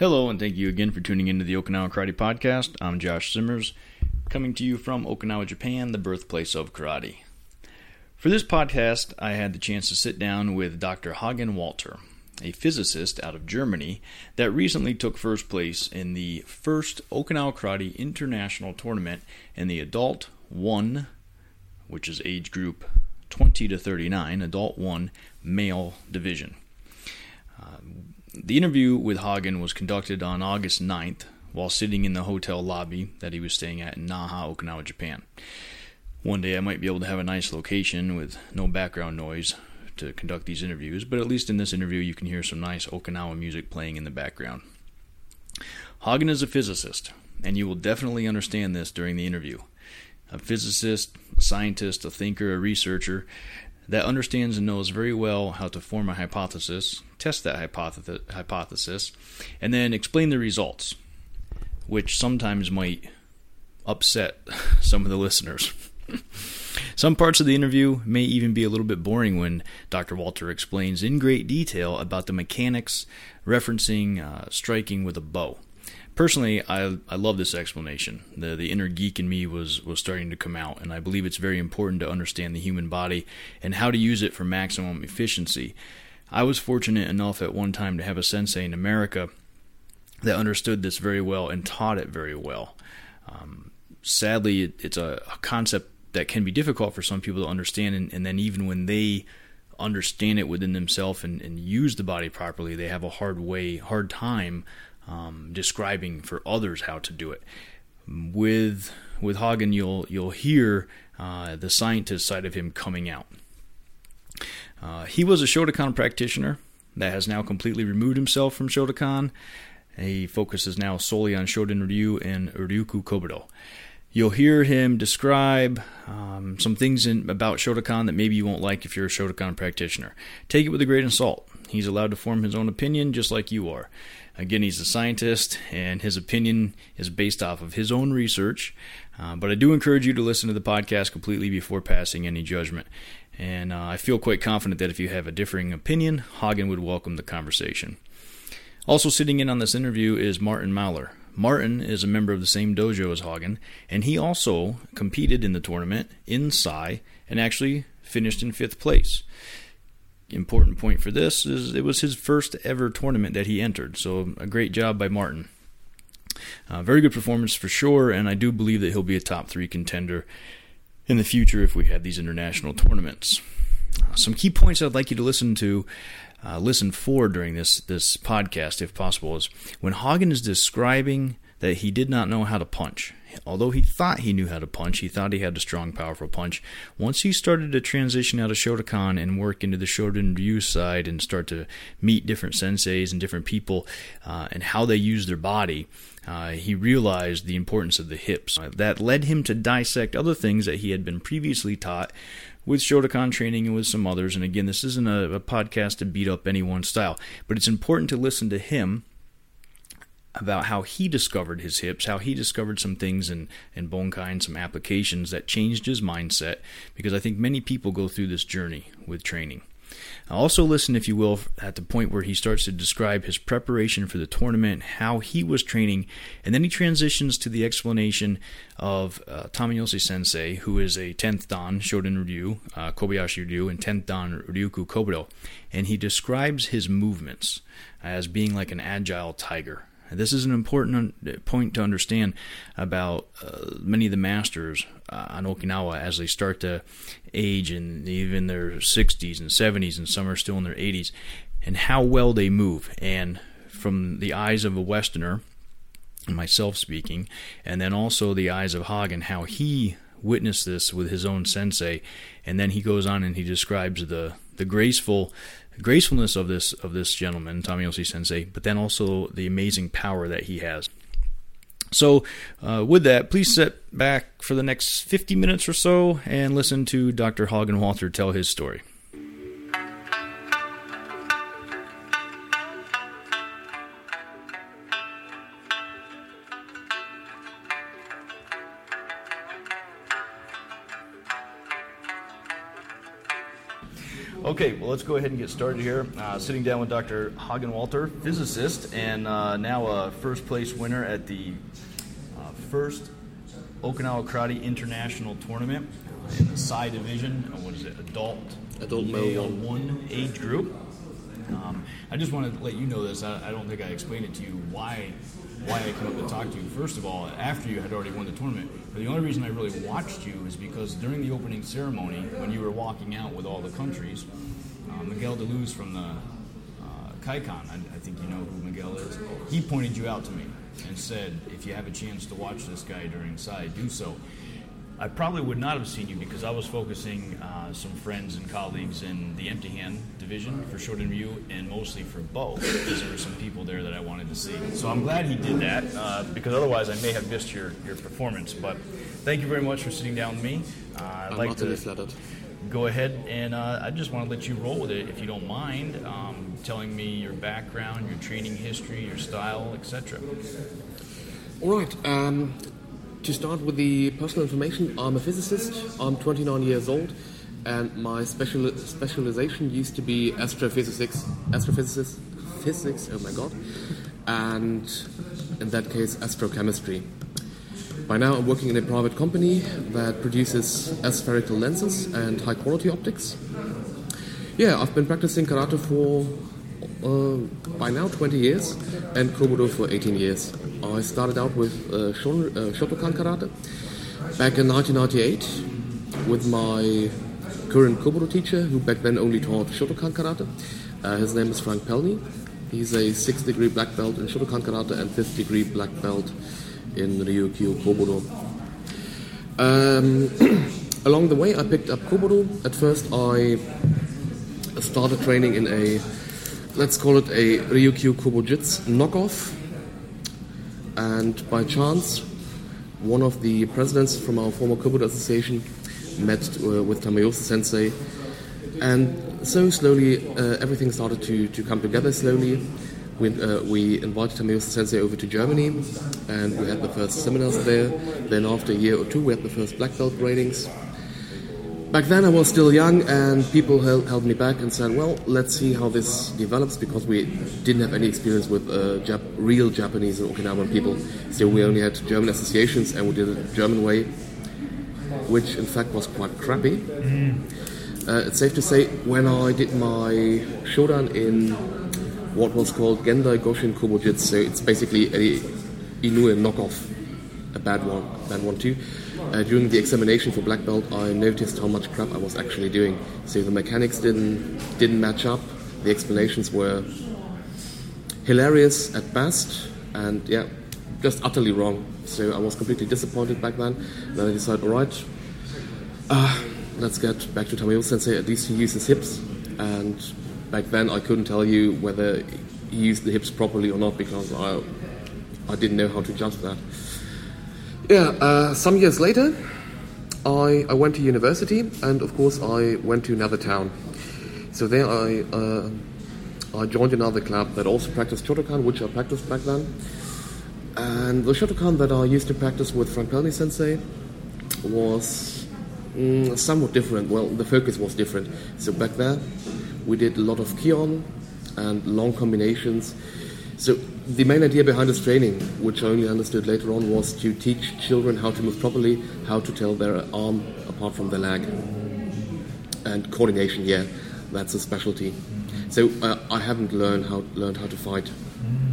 Hello, and thank you again for tuning into the Okinawa Karate Podcast. I'm Josh Simmers, coming to you from Okinawa, Japan, the birthplace of karate. For this podcast, I had the chance to sit down with Dr. Hagen Walter, a physicist out of Germany that recently took first place in the first Okinawa Karate International Tournament in the Adult 1, which is age group 20 to 39, Adult 1 male division. Uh, the interview with Hagen was conducted on August 9th while sitting in the hotel lobby that he was staying at in Naha, Okinawa, Japan. One day I might be able to have a nice location with no background noise to conduct these interviews, but at least in this interview you can hear some nice Okinawa music playing in the background. Hagen is a physicist, and you will definitely understand this during the interview. A physicist, a scientist, a thinker, a researcher, that understands and knows very well how to form a hypothesis, test that hypothesis, and then explain the results, which sometimes might upset some of the listeners. Some parts of the interview may even be a little bit boring when Dr. Walter explains in great detail about the mechanics referencing uh, striking with a bo personally, I I love this explanation. The the inner geek in me was was starting to come out, and I believe it's very important to understand the human body and how to use it for maximum efficiency. I was fortunate enough at one time to have a sensei in America that understood this very well and taught it very well. Um, sadly, it, it's a, a, concept that can be difficult for some people to understand, and, and then even when they understand it within themselves and, and, use the body properly, they have a hard way, hard time um, describing for others how to do it. With with Hagen, you'll you'll hear uh, the scientist side of him coming out. Uh, he was a Shotokan practitioner that has now completely removed himself from Shotokan. He focuses now solely on Shorin Ryu and Ryukyu Kobudo. You'll hear him describe um, some things in, about Shotokan that maybe you won't like if you're a Shotokan practitioner. Take it with a grain of salt. He's allowed to form his own opinion just like you are. Again, he's a scientist, and his opinion is based off of his own research. Uh, but I do encourage you to listen to the podcast completely before passing any judgment. And uh, I feel quite confident that if you have a differing opinion, Hagen would welcome the conversation. Also, sitting in on this interview is Martin Mauler. Martin is a member of the same dojo as Hagen, and he also competed in the tournament in Sai and actually finished in fifth place important point for this is it was his first ever tournament that he entered. So a great job by Martin. Uh, very good performance for sure, and I do believe that he'll be a top three contender in the future if we have these international tournaments. Uh, some key points I'd like you to listen to, uh, listen for during this this podcast, if possible, is when Hagen is describing that he did not know how to punch. Although he thought he knew how to punch, he thought he had a strong, powerful punch. Once he started to transition out of Shotokan and work into the Shorin Ryu side and start to meet different senseis and different people uh, and how they use their body, uh, he realized the importance of the hips. Uh, that led him to dissect other things that he had been previously taught with Shotokan training and with some others. And again, this isn't a, a podcast to beat up any one style, but it's important to listen to him about how he discovered his hips, how he discovered some things in, in bunkai and some applications that changed his mindset, because I think many people go through this journey with training. Also, listen, if you will, at the point where he starts to describe his preparation for the tournament, how he was training, and then he transitions to the explanation of uh, Sensei, who is a 10th Dan Shorin Ryu, uh, Kobayashi Ryu, and 10th Dan Ryukyu Kobudo, and he describes his movements as being like an agile tiger this is an important point to understand about uh, many of the masters uh, on Okinawa as they start to age in even their 60s and 70s, and some are still in their 80s, and how well they move. And from the eyes of a Westerner, myself speaking, and then also the eyes of Hagen, how he witnessed this with his own sensei, and then he goes on and he describes the the graceful gracefulness of this of this gentleman, Tamayose Sensei, but then also the amazing power that he has. So, uh, with that, please sit back for the next 50 minutes or so and listen to Dr. Hagen Walter tell his story. Okay, well, let's go ahead and get started here. Uh, sitting down with Dr. Hagen Walter, physicist, and uh, now a first place winner at the uh, first Okinawa Karate International Tournament in the Sai division. Uh, what is it? Adult, Adult male male one age group. Um, I just want to let you know this. I, I don't think I explained it to you why why I came up to talk to you. First of all, after you had already won the tournament, but the only reason I really watched you is because during the opening ceremony, when you were walking out with all the countries, uh, Miguel DeLuz from the uh, Kaikon, I, I think you know who Miguel is, he pointed you out to me and said, if you have a chance to watch this guy during Sai, do so. I probably would not have seen you because I was focusing uh, some friends and colleagues in the empty hand division for Shorin Ryu and mostly for Bo because there were some people there that I wanted to see. So I'm glad he did that uh, because otherwise I may have missed your, your performance. But thank you very much for sitting down with me. Uh, I'd I'm like to flattered. go ahead and uh, I just want to let you roll with it if you don't mind, um, telling me your background, your training history, your style, etc. All right. Um, to start with the personal information, I'm a physicist. I'm 29 years old, and my special specialization used to be astrophysics. Astrophysics, physics. Oh my god! And in that case, astrochemistry. By now, I'm working in a private company that produces aspherical lenses and high quality optics. Yeah, I've been practicing karate for uh, by now 20 years and Kobudo for 18 years. I started out with uh, uh, Shotokan karate back in 1998 with my current Kobudo teacher, who back then only taught Shotokan karate. Uh, his name is Frank Pelny. He's a 6th degree black belt in Shotokan karate and 5th degree black belt in Ryukyu Kobudo. Um, along the way, I picked up Kobudo. At first, I started training in a, let's call it a Ryukyu Kobujitsu knockoff. And by chance, one of the presidents from our former Kobudo association met uh, with Tamayose sensei. And so slowly, uh, everything started to, to come together slowly. We, uh, we invited Tamayose sensei over to Germany, and we had the first seminars there. Then, after a year or two, we had the first black belt gradings. Back then, I was still young, and people held, held me back and said, "Well, let's see how this develops," because we didn't have any experience with uh, Jap- real Japanese and Okinawan people. So we only had German associations, and we did it the German way, which in fact was quite crappy. Uh, it's safe to say, when I did my shodan in what was called Gendai Goshin Kobujitsu, so it's basically a Inoue knockoff, a bad one, bad one too. Uh, during the examination for black belt, I noticed how much crap I was actually doing. So the mechanics didn't didn't match up. The explanations were hilarious at best, and yeah, just utterly wrong. So I was completely disappointed back then. Then I decided, all right, uh, let's get back to Tamayo Sensei. At least he uses hips, and back then I couldn't tell you whether he used the hips properly or not because I I didn't know how to judge that. Yeah, uh, some years later, I, I went to university, and of course, I went to another town. So there, I uh, I joined another club that also practiced Shotokan, which I practiced back then. And the Shotokan that I used to practice with Frank Sensei was mm, somewhat different. Well, the focus was different. So back there, we did a lot of Kihon and long combinations. So the main idea behind this training, which I only understood later on, was to teach children how to move properly, how to tell their arm apart from their leg, and coordination. Yeah, that's a specialty. So uh, I haven't learned how learned how to fight.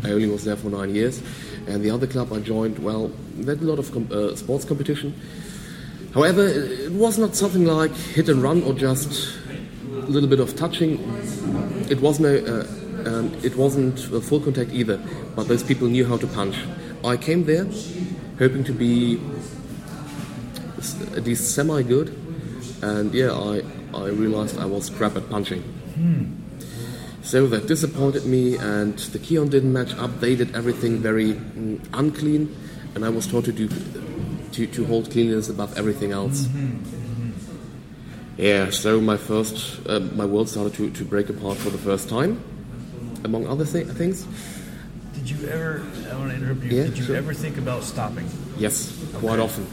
I only was there for nine years, and the other club I joined, well, had a lot of com- uh, sports competition. However, it was not something like hit and run or just a little bit of touching. It was no. Uh, um, it wasn't full contact either, but those people knew how to punch. I came there hoping to be at least semi good, and yeah, I, I realized I was crap at punching. So that disappointed me, and the Kihon didn't match up. They did everything very mm, unclean, and I was taught to do to, to hold cleanliness above everything else. Yeah, so my first, uh, my world started to, to break apart for the first time, among other thi- things. Did you ever? I want to interrupt you. Yeah, did you sure. ever think about stopping? Yes, quite often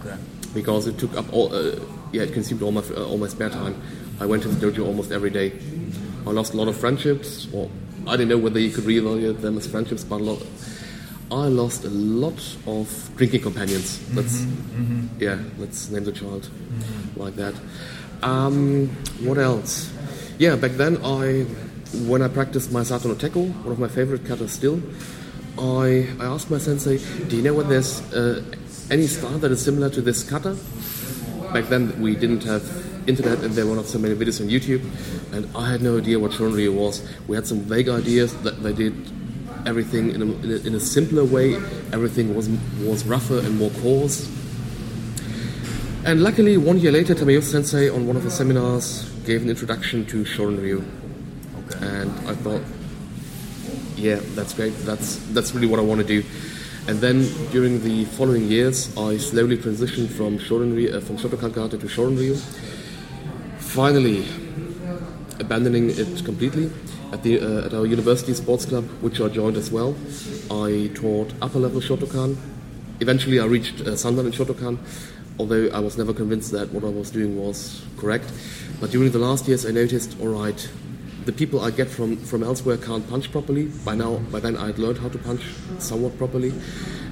Okay. because it took up all, uh, yeah, it consumed all my uh, all my spare time. I went to the dojo almost every day. I lost a lot of friendships, or I don't know whether you could reevaluate them as friendships, but a lot. I lost a lot of drinking companions. Let's, yeah, let's name the child like that. Um, what else? Yeah, back then I, when I practiced my Sato no Teko, one of my favorite katas still, I, I asked my sensei, do you know whether there's uh, any style that is similar to this kata? Back then we didn't have internet and there were not so many videos on YouTube, and I had no idea what Shorinryu was. We had some vague ideas that they did everything in a, in a, in a simpler way. Everything was was rougher and more coarse. And luckily, one year later, Tamayo Sensei on one of the seminars gave an introduction to Shorinryu, Okay. And I thought, yeah, that's great. That's that's really what I want to do. And then during the following years, I slowly transitioned from Shorinryu, uh, from Shotokan Karate to Shorinryu. Finally, abandoning it completely at the uh, at our university sports club, which I joined as well. I taught upper level Shotokan. Eventually, I reached uh, Sandan in Shotokan, although I was never convinced that what I was doing was correct. But during the last years, I noticed, all right, the people I get from, from elsewhere can't punch properly. By now, by then, I had learned how to punch somewhat properly.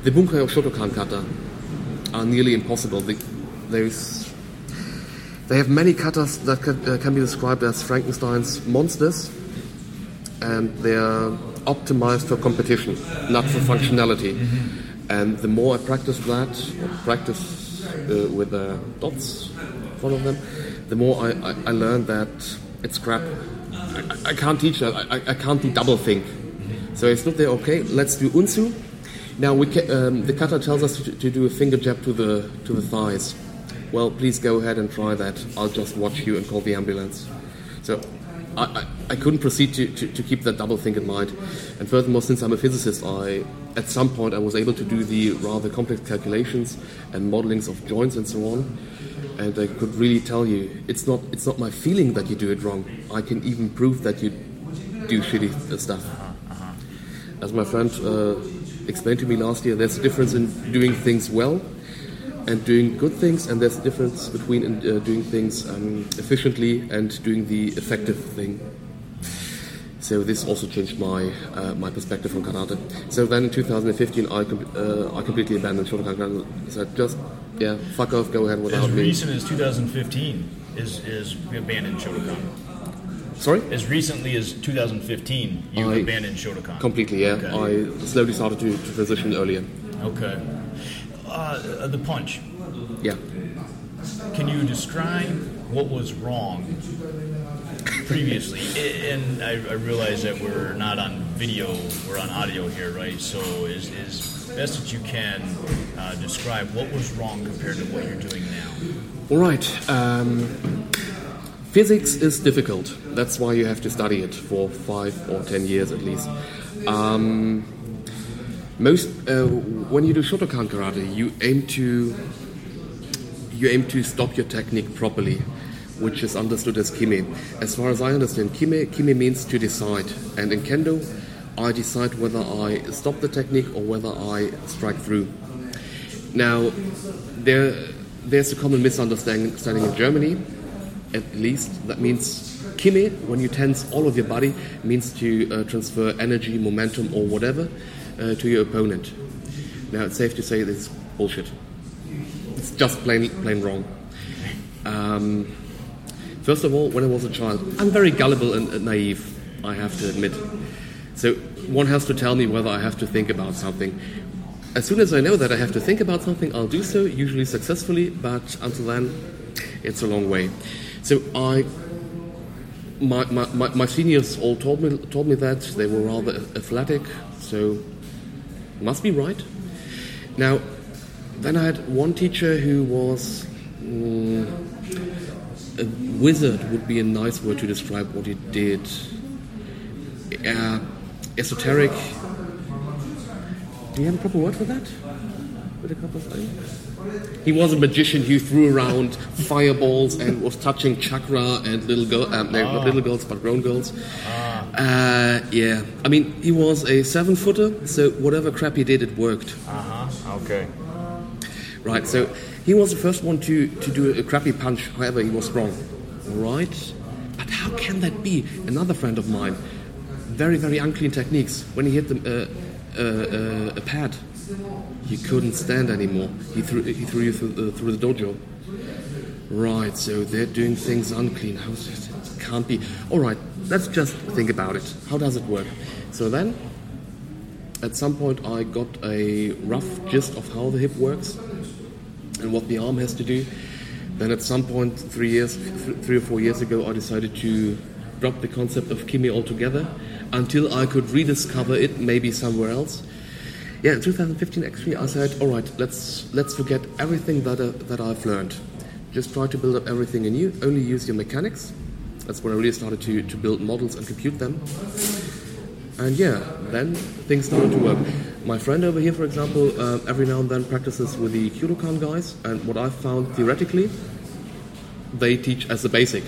The bunkai of Shotokan kata are nearly impossible. The, there's they have many katas that can, uh, can be described as Frankenstein's monsters, and they are optimized for competition, not for functionality. And the more I practice that, or practice uh, with uh, dots front of them, the more I, I, I learn that it's crap. I, I- can't teach that. I, I- I can't do double think. So I stood there. Okay, let's do unsu. Now we ca- um, the kata tells us to, to do a finger jab to the to the thighs. Well, please go ahead and try that. I'll just watch you and call the ambulance. So I, I, I couldn't proceed to, to, to keep that double think in mind. And furthermore, since I'm a physicist, I at some point I was able to do the rather complex calculations and modelings of joints and so on. And I could really tell you, it's not it's not my feeling that you do it wrong. I can even prove that you do shitty stuff. As my friend uh, explained to me last year, there's a difference in doing things well and doing good things, and there's a difference between uh, doing things um, efficiently and doing the effective thing. So this also changed my uh, my perspective on karate. So then in 2015, I com- uh, I completely abandoned Shotokan karate. So just yeah, fuck off, go ahead without As me. recent as 2015 is is abandoned Shotokan. Sorry. As recently as 2015, you I- abandoned Shotokan. Completely, yeah. Okay. I slowly started to, to transition earlier. Okay. Uh, the punch. Yeah. Can you describe what was wrong previously? And I, I realize that we're not on video, we're on audio here, right? So is, is best that you can uh, describe what was wrong compared to what you're doing now. All right. Um, physics is difficult. That's why you have to study it for five or ten years at least. Um, most uh, when you do Shotokan karate, you aim to you aim to stop your technique properly, which is understood as kime. As far as I understand, kime kime means to decide, and in kendo, I decide whether I stop the technique or whether I strike through. Now, there, there's a common misunderstanding understanding in Germany, at least. That means kime, when you tense all of your body, means to uh, transfer energy, momentum, or whatever uh, to your opponent. Now, it's safe to say this is bullshit. It's just plain, plain wrong. Um, first of all, when I was a child, I'm very gullible and, naive, I have to admit. So one has to tell me whether I have to think about something. As soon as I know that I have to think about something, I'll do so, usually successfully, but until then, it's a long way. So I, my, my, my, my seniors all told me, told me that they were rather athletic, so must be right. Now, then I had one teacher who was mm, a wizard would be a nice word to describe what he did. Uh, esoteric. Do you have a proper word for that? With a couple of things? He was a magician who threw around fireballs and was touching chakra and little girl, um, no, not little girls, but grown girls. Uh, yeah, I mean, he was a seven footer, so whatever crap he did, it worked. Uh huh. Okay. Right, so he was the first one to, to do a crappy punch, however, he was strong. right? But how can that be? Another friend of mine, very, very unclean techniques. When he hit the, uh, uh, uh, a pad, he couldn't stand anymore. He threw, he threw you through, through the dojo. Right, so they're doing things unclean. How it can't be. All right, let's just think about it. How does it work? So then, at some point, I got a rough gist of how the hip works and what the arm has to do. Then, at some point, three years, th- three or four years ago, I decided to drop the concept of Kime altogether until I could rediscover it, maybe somewhere else. Yeah, in 2015, actually, I said, "All right, let's let's forget everything that uh, that I've learned. Just try to build up everything anew. Only use your mechanics." That's when I really started to, to build models and compute them. And yeah, then things started to work. My friend over here, for example, uh, every now and then practices with the Kyotokan guys, and what I've found theoretically, they teach as a basic.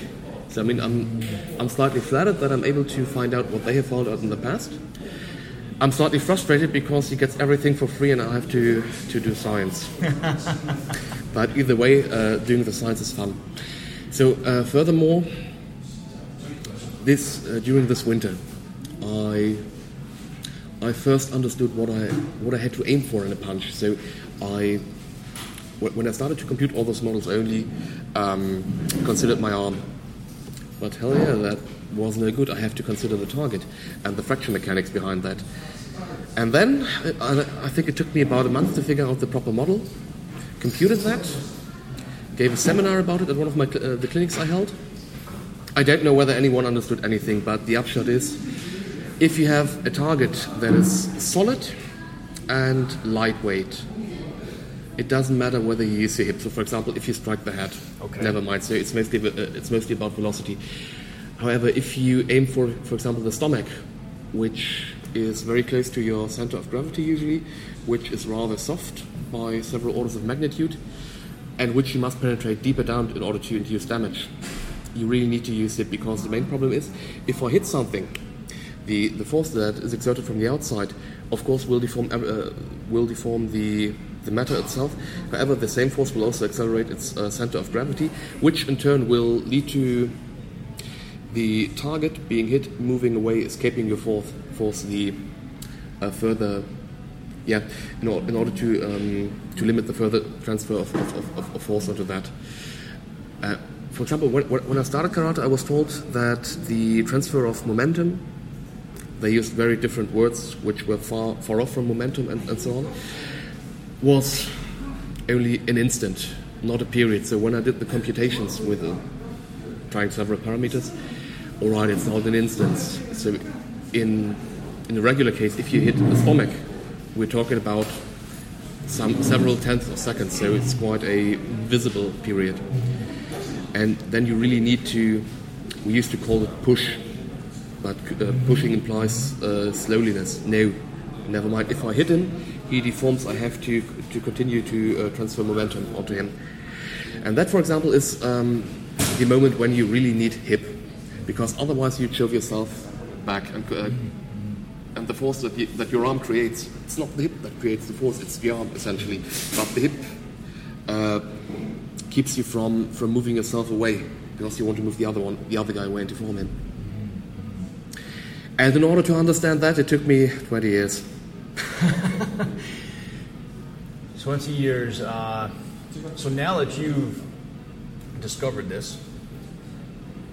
So I mean, I'm I'm slightly flattered that I'm able to find out what they have found out in the past. I'm slightly frustrated because he gets everything for free, and I have to to do science. but either way, uh, doing the science is fun. So uh, furthermore, this uh, during this winter, I I first understood what I what I had to aim for in a punch. So I when I started to compute all those models, only um, considered my arm. But hell yeah, that was no good. I have to consider the target and the fraction mechanics behind that. And then I, I think it took me about a month to figure out the proper model. Computed that, gave a seminar about it at one of my uh, the clinics I held. I don't know whether anyone understood anything, but the upshot is if you have a target that is solid and lightweight, it doesn't matter whether you use your hip. So, for example, if you strike the head, Okay. never mind. So it's mostly uh, it's mostly about velocity. However, if you aim for, for example, the stomach, which is very close to your center of gravity usually, which is rather soft by several orders of magnitude, and which you must penetrate deeper down in order to induce damage. You really need to use it because the main problem is if I hit something, the, the force that is exerted from the outside, of course, will deform uh, will deform the the matter itself. However, the same force will also accelerate its uh, center of gravity, which in turn will lead to the target being hit, moving away, escaping your force, force the uh, further, yeah, in, or, in order to um, to limit the further transfer of, of, of, of force onto that. Uh, for example, when, when I started karate, I was told that the transfer of momentum, they used very different words which were far, far off from momentum and, and so on, was only an instant, not a period. So when I did the computations with uh, trying several parameters, all right, it's not an instance. So in in a regular case, if you hit the stomach, we're talking about some several tenths of seconds. So it's quite a visible period. And then you really need to. We used to call it push, but uh, pushing implies uh. No, never mind. If I hit him, he deforms. I have to to continue to uh, transfer momentum onto him. And that, for example, is um, the moment when you really need hip, because otherwise you shove yourself back and. Uh, and the force that, you, that your arm creates, it's not the hip that creates the force, it's the arm essentially. But the hip uh, keeps you from, from moving yourself away because you want to move the other one, the other guy away and deform him. And in order to understand that, it took me 20 years. 20 years. Uh, so now that you've discovered this,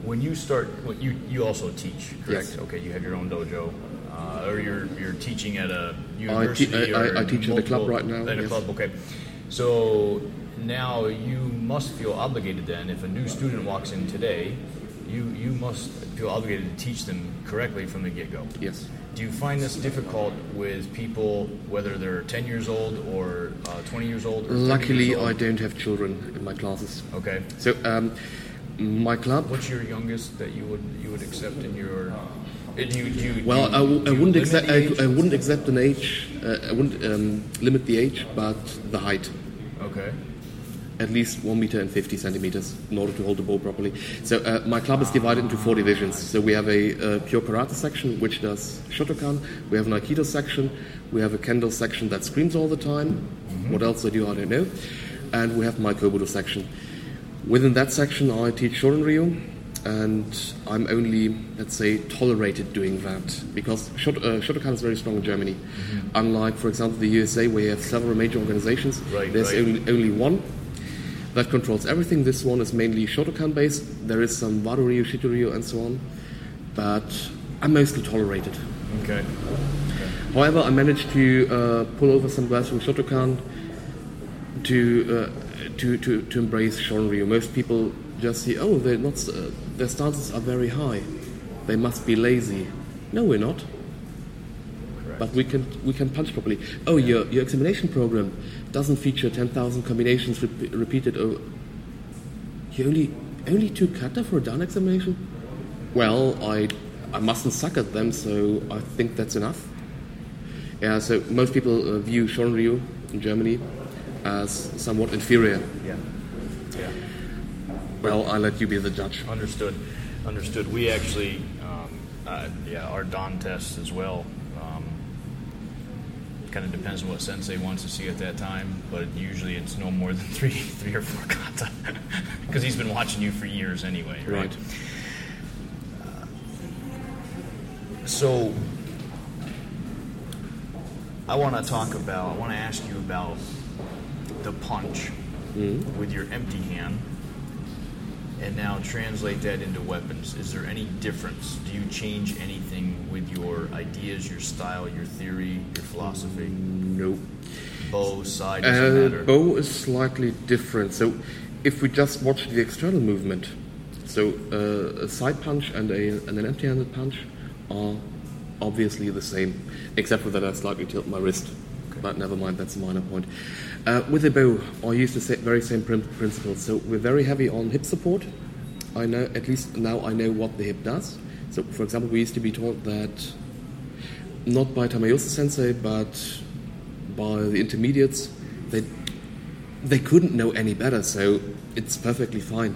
when you start, what you you also teach, correct? Yes. Okay, you have your own dojo, uh, or you're you're teaching at a university. I- I- or I teach at a club right now, At a yes. club, okay. So now you must feel obligated then, if a new student walks in today, you you must feel obligated to teach them correctly from the get go. Yes. Do you find this difficult with people, whether they're 10 years old or uh, 20 years old? Or Luckily, years old? I don't have children in my classes. Okay. So, um, my club. What's your youngest that you would you would accept in your? Do you, do you, Well, do I, you- w- I do you wouldn't accept. I. I wouldn't accept an age. Uh, I wouldn't um, limit the age, but the height. Okay. At least one meter and fifty centimeters in order to hold the ball properly. So uh, my club is divided into four divisions. So we have a uh, pure karate section which does Shotokan. We have an aikido section. We have a kendo section that screams all the time. What else they do, I don't know. And we have my kobudo section. Within that section, I teach Shorin Ryu, and I'm only, let's say, tolerated doing that because Shot- uh, Shotokan is very strong in Germany. Mm-hmm. Unlike, for example, the USA, where you have several major organizations, Right, there's right. Only, only one that controls everything. This one is mainly Shotokan based. There is some Wado-ryu, Shito-ryu, and so on, but I'm mostly tolerated. Okay. However, I managed to uh, pull over some guys from Shotokan to, uh, to, to, to embrace Shonryu. Most people just see, oh, they're not, uh, their stances are very high. They must be lazy. No, we're not. Correct. But we can, we can punch properly. Oh, your, your examination program doesn't feature 10,000 combinations rep- repeated. Oh, you only, only two kata for a down examination? Well, I, I mustn't suck at them, so I think that's enough. Yeah, so most people uh, view Shonryu in Germany as somewhat inferior. Yeah. Yeah. Well, I'll let you be the judge. Understood. Understood. We actually, um, uh, yeah, our Dan tests as well. Kind of depends on what sensei wants to see at that time, but usually it's no more than three, three or four kata, because he's been watching you for years anyway. Right. Right. So, I want to talk about. I want to ask you about the punch mm-hmm. with your empty hand, and now translate that into weapons. Is there any difference? Do you change anything with your ideas, your style, your theory, your philosophy? Nope. Bo, sai, doesn't Uh, matter. bo is slightly different. So, if we just watch the external movement, so uh, a sai punch and, a, and an empty-handed punch are obviously the same, except for that I slightly tilt my wrist. But never mind, that's a minor point. Uh, with a bo, I use the very same prin- principles. So we're very heavy on hip support. I know at least now I know what the hip does. So, for example, we used to be taught that not by Tamayose Sensei, but by the intermediates, they they couldn't know any better, so it's perfectly fine.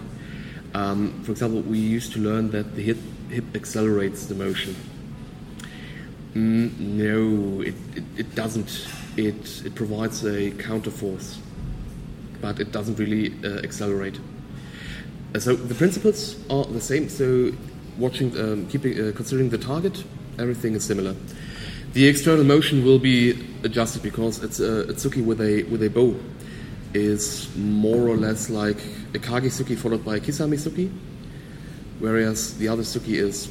Um, for example, we used to learn that the hip, hip accelerates the motion. Mm, no, it, it, it doesn't. It, it provides a counterforce, but it doesn't really uh, accelerate. Uh, so the principles are the same. So watching, um, keeping, uh, considering the target, everything is similar. The external motion will be adjusted because it's a, a tsuki with a with a bo is more or less like a kagi tsuki followed by a kizami tsuki, whereas the other tsuki is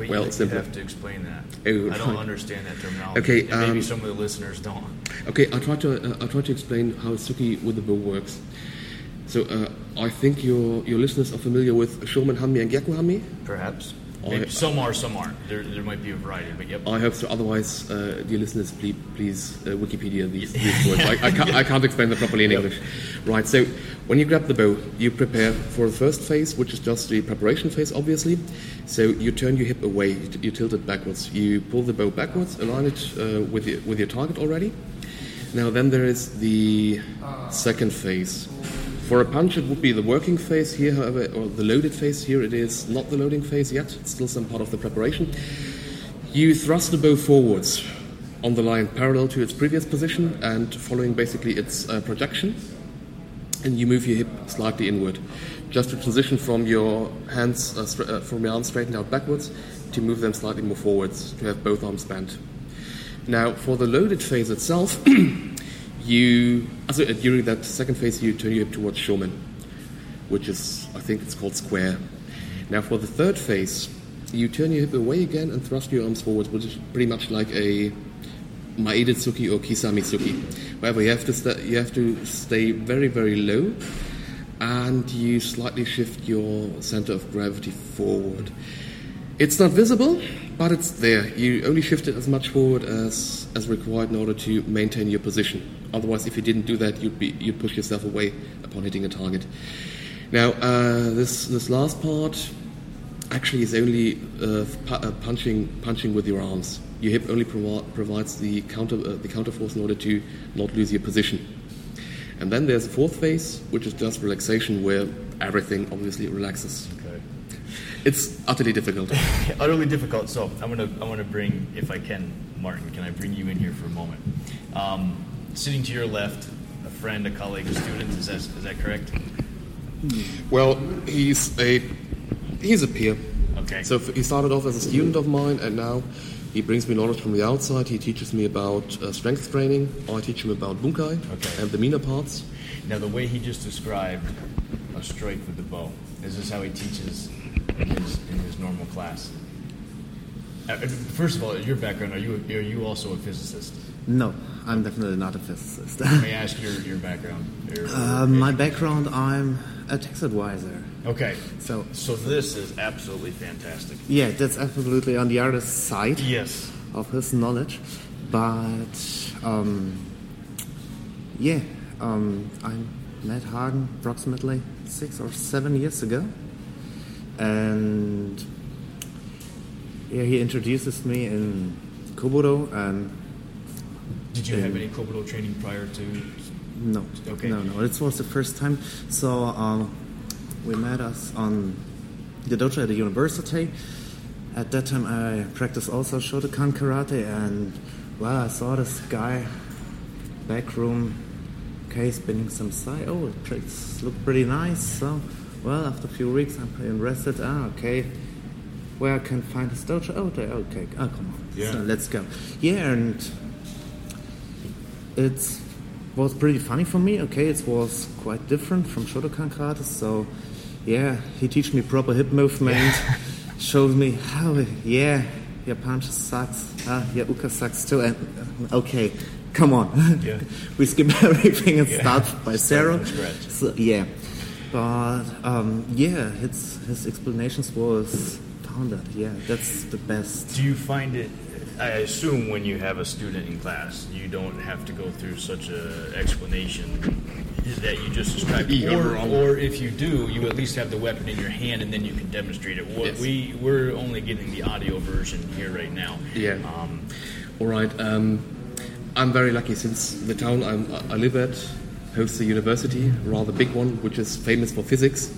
Wait, well you simpler. have to explain that. Oh, I don't right. understand that terminology. Okay, and maybe um, some of the listeners don't. Okay, I'll try to uh, I'll try to explain how Tsuki with the bo works. So uh, I think your your listeners are familiar with Shomen Hanmi and Gyaku Hanmi. Perhaps. I- some are, some aren't. There, there might be a variety, but yep. I hope so. Otherwise, uh, dear listeners, please, please uh, Wikipedia these, these words. I, I, can't, I can't explain them properly in Yep. English. Right. So when you grab the bo, you prepare for the first phase, which is just the preparation phase, obviously. So you turn your hip away, you, t- you tilt it backwards, you pull the bo backwards, align it uh, with your, with your target already. Now then there is the second phase. For a punch, it would be the working phase here, however, or the loaded phase. Here it is not the loading phase yet. It's still some part of the preparation. You thrust the bo forwards on the line parallel to its previous position and following basically its uh, projection. And you move your hip slightly inward, just to transition from your hands, uh, uh, from your arms straightened out backwards, to move them slightly more forwards, to have both arms bent. Now, for the loaded phase itself, you also, during that second phase you turn your hip towards Shomen, which is I think it's called square. Now, for the third phase, you turn your hip away again and thrust your arms forwards, which is pretty much like a Maeda Tsuki or Kizami Tsuki. However, you have to sta you have to stay very very low, and you slightly shift your center of gravity forward. It's not visible, but it's there. You only shift it as much forward as, as required in order to maintain your position. Otherwise, if you didn't do that, you'd, be, you'd push yourself away upon hitting a target. Now, uh, this, this last part actually is only uh, pu- uh, punching, punching with your arms. Your hip only provi- provides the counter, uh, the counter force in order to not lose your position. And then there's a fourth phase, which is just relaxation, where everything obviously relaxes. Okay. It's utterly difficult. Utterly difficult. So I'm gonna I'm gonna bring, if I can, Martin. Can I bring you in here for a moment? Um, sitting to your left, a friend, a colleague, a student. Is that is that correct? Well, he's a He's a peer. Okay. So he started off as a student of mine, and now he brings me knowledge from the outside. He teaches me about uh, strength training. I teach him about bunkai Okay. and the mina parts. Now, the way he just described a strike with the bo, is this how he teaches in his, in his normal class? Uh, uh, first of all, your background, are you, are you also a physicist? No, I'm definitely not a physicist. Let me ask your, your background. Your- uh, my background, I'm a tax advisor. okay. So, So this is absolutely fantastic. yeah, that's absolutely on the other side Yes. of his knowledge. But, um, yeah, um, I met Hagen approximately six or seven years ago. And, yeah, he introduces me in Kobudo and Did you have any Kobudo training prior to? No. Okay. No, no. This was the first time. So um, we met us on the dojo at the university. At that time, I practiced also Shotokan karate, and well, I saw this guy back room, okay, spinning some sai. Oh, it tricks look pretty nice. So, well, after a few weeks, I'm pretty interested. Ah, okay. Where I can find this dojo? Oh, there. Okay. Oh, come on. Yeah. So let's go. Yeah, and it was pretty funny for me. Okay, it was quite different from Shotokan karate. So, yeah, he teach me proper hip movement, showed me how, yeah, your punches sucks, ah, your uka sucks too. And okay, come on, Yeah. we skip everything and Yeah. start by zero. So, yeah, but um, yeah, his his explanations was found that yeah, that's the best. Do you find it? I assume when you have a student in class, you don't have to go through such a explanation that you just described. Or, or if you do, you at least have the weapon in your hand, and then you can demonstrate it. What Yes. we we're only getting the audio version here right now. Yeah. Um, All right. Um, I'm very lucky since the town I'm, I live at hosts a university, a rather big one, which is famous for physics.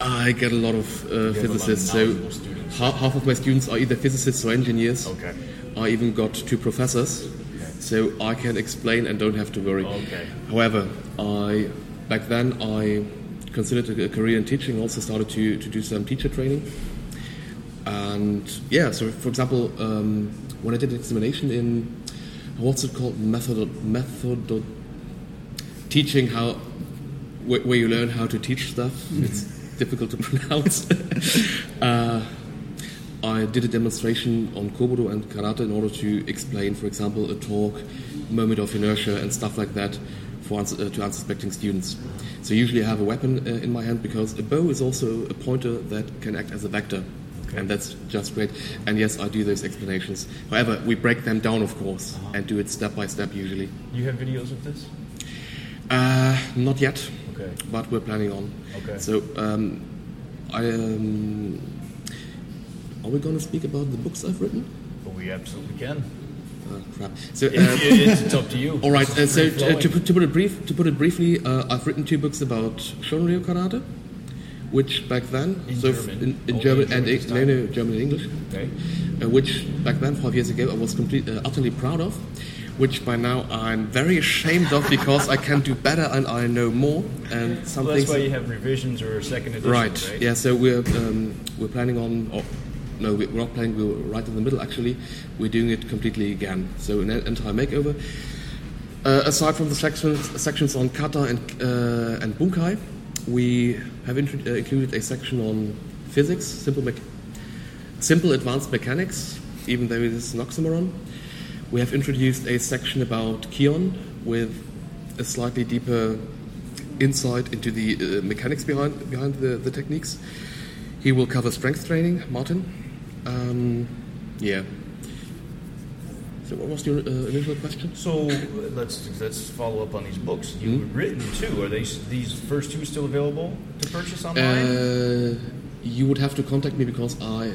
I get a lot of uh, a lot of physicists. So students. half, half of my students are either physicists or engineers. Okay. I even got two professors, so I can explain and don't have to worry. Okay. However, I back then I considered a career in teaching. Also started to, to do some teacher training. And yeah, so for example, um, when I did an examination in what's it called method method teaching how where, where you learn how to teach stuff. It's difficult to pronounce. uh, I did a demonstration on Kobudo and Karate in order to explain, for example, a talk, moment of inertia, and stuff like that for ans- uh, to unsuspecting students. So usually I have a weapon uh, in my hand because a bo is also a pointer that can act as a vector. And that's just great. And yes, I do those explanations. However, we break them down, of course, and do it step by step usually. you have videos of this? Uh, not yet, Okay. but we're planning on. Okay. So, um, I um, are we going to speak about the books I've written? But we absolutely can. Oh, crap. So, uh, it's, it's up to you. all right. Uh, so, uh, to, put, to put it brief, to put it briefly, uh, I've written two books about Shonryu karate, which back then, In so German? in, in Only German and German no, no, German and English, Okay. uh, which back then, five years ago, I was complete, uh, utterly proud of. Which by now I'm very ashamed of because I can do better and I know more and some Well, that's why you have revisions or second editions, Right. right? Yeah. So we're um, we're planning on. Or, no, we- we're not planning. We're right in the middle. Actually, we're doing it completely again. So an entire makeover. Uh, aside from the sections sections on kata and uh, and bunkai, we have uh, included a section on physics, simple simple advanced mechanics, even though it is an oxymoron. We have introduced a section about Kihon with a slightly deeper insight into the uh, mechanics behind behind the, the techniques. He will cover strength training, Martin. Um, yeah. So, what was your uh, initial question? So let's let's follow up on these books. You've Hmm? written two. Are they these first two still available to purchase online? Uh, you would have to contact me because I.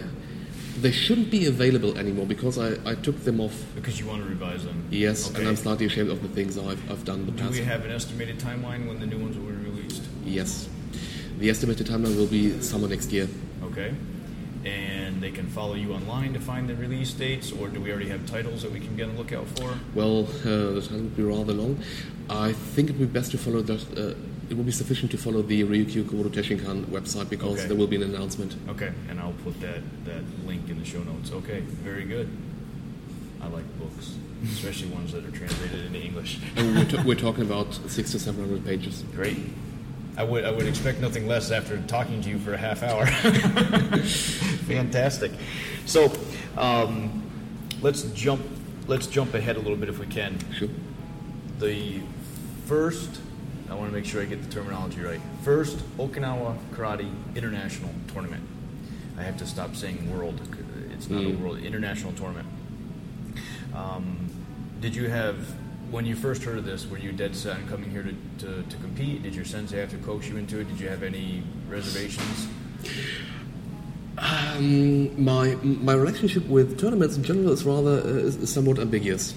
They shouldn't be available anymore because I, I took them off. because you want to revise them. Yes, Okay. and I'm slightly ashamed of the things I've, I've done in the Do past. we have an estimated timeline when the new ones will be released? Yes. The estimated timeline will be summer next year. Okay. And they can follow you online to find the release dates, or do we already have titles that we can get a lookout for? Well, uh, the time would be rather long. I think it would be best to follow that, uh, it will be sufficient to follow the Ryukyu Kobudo Teshinkan website because Okay. there will be an announcement. Okay, and I'll put that, that link in the show notes. Okay, very good. I like books, especially ones that are translated into English. And we're, we're talking about six to seven hundred pages. Great. I would I would expect nothing less after talking to you for a half hour. Fantastic. So, um, let's jump let's jump ahead a little bit if we can. Sure. The first I want to make sure I get the terminology right. First Okinawa Karate International Tournament. I have to stop saying world. It's not a Mm. world international tournament. Um, did you have when you first heard of this? Were you dead set on coming here to, to, to compete? Did your sensei have to coax you into it? Did you have any reservations? Um, my my relationship with tournaments in general is rather uh, somewhat ambiguous.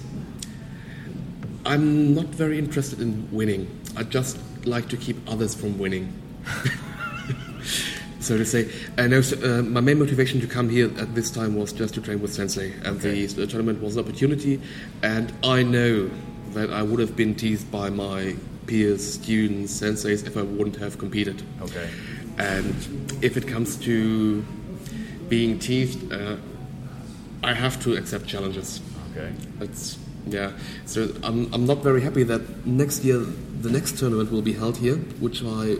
I'm not very interested in winning. I just like to keep others from winning. so to say, and also, uh, my main motivation to come here at this time was just to train with Sensei, and the, the tournament was an opportunity. And I know that I would have been teased by my peers, students, senseis if I wouldn't have competed. Okay. And if it comes to being teased, uh, I have to accept challenges. Okay. It's yeah. So I'm, I'm not very happy that next year the next tournament will be held here, which I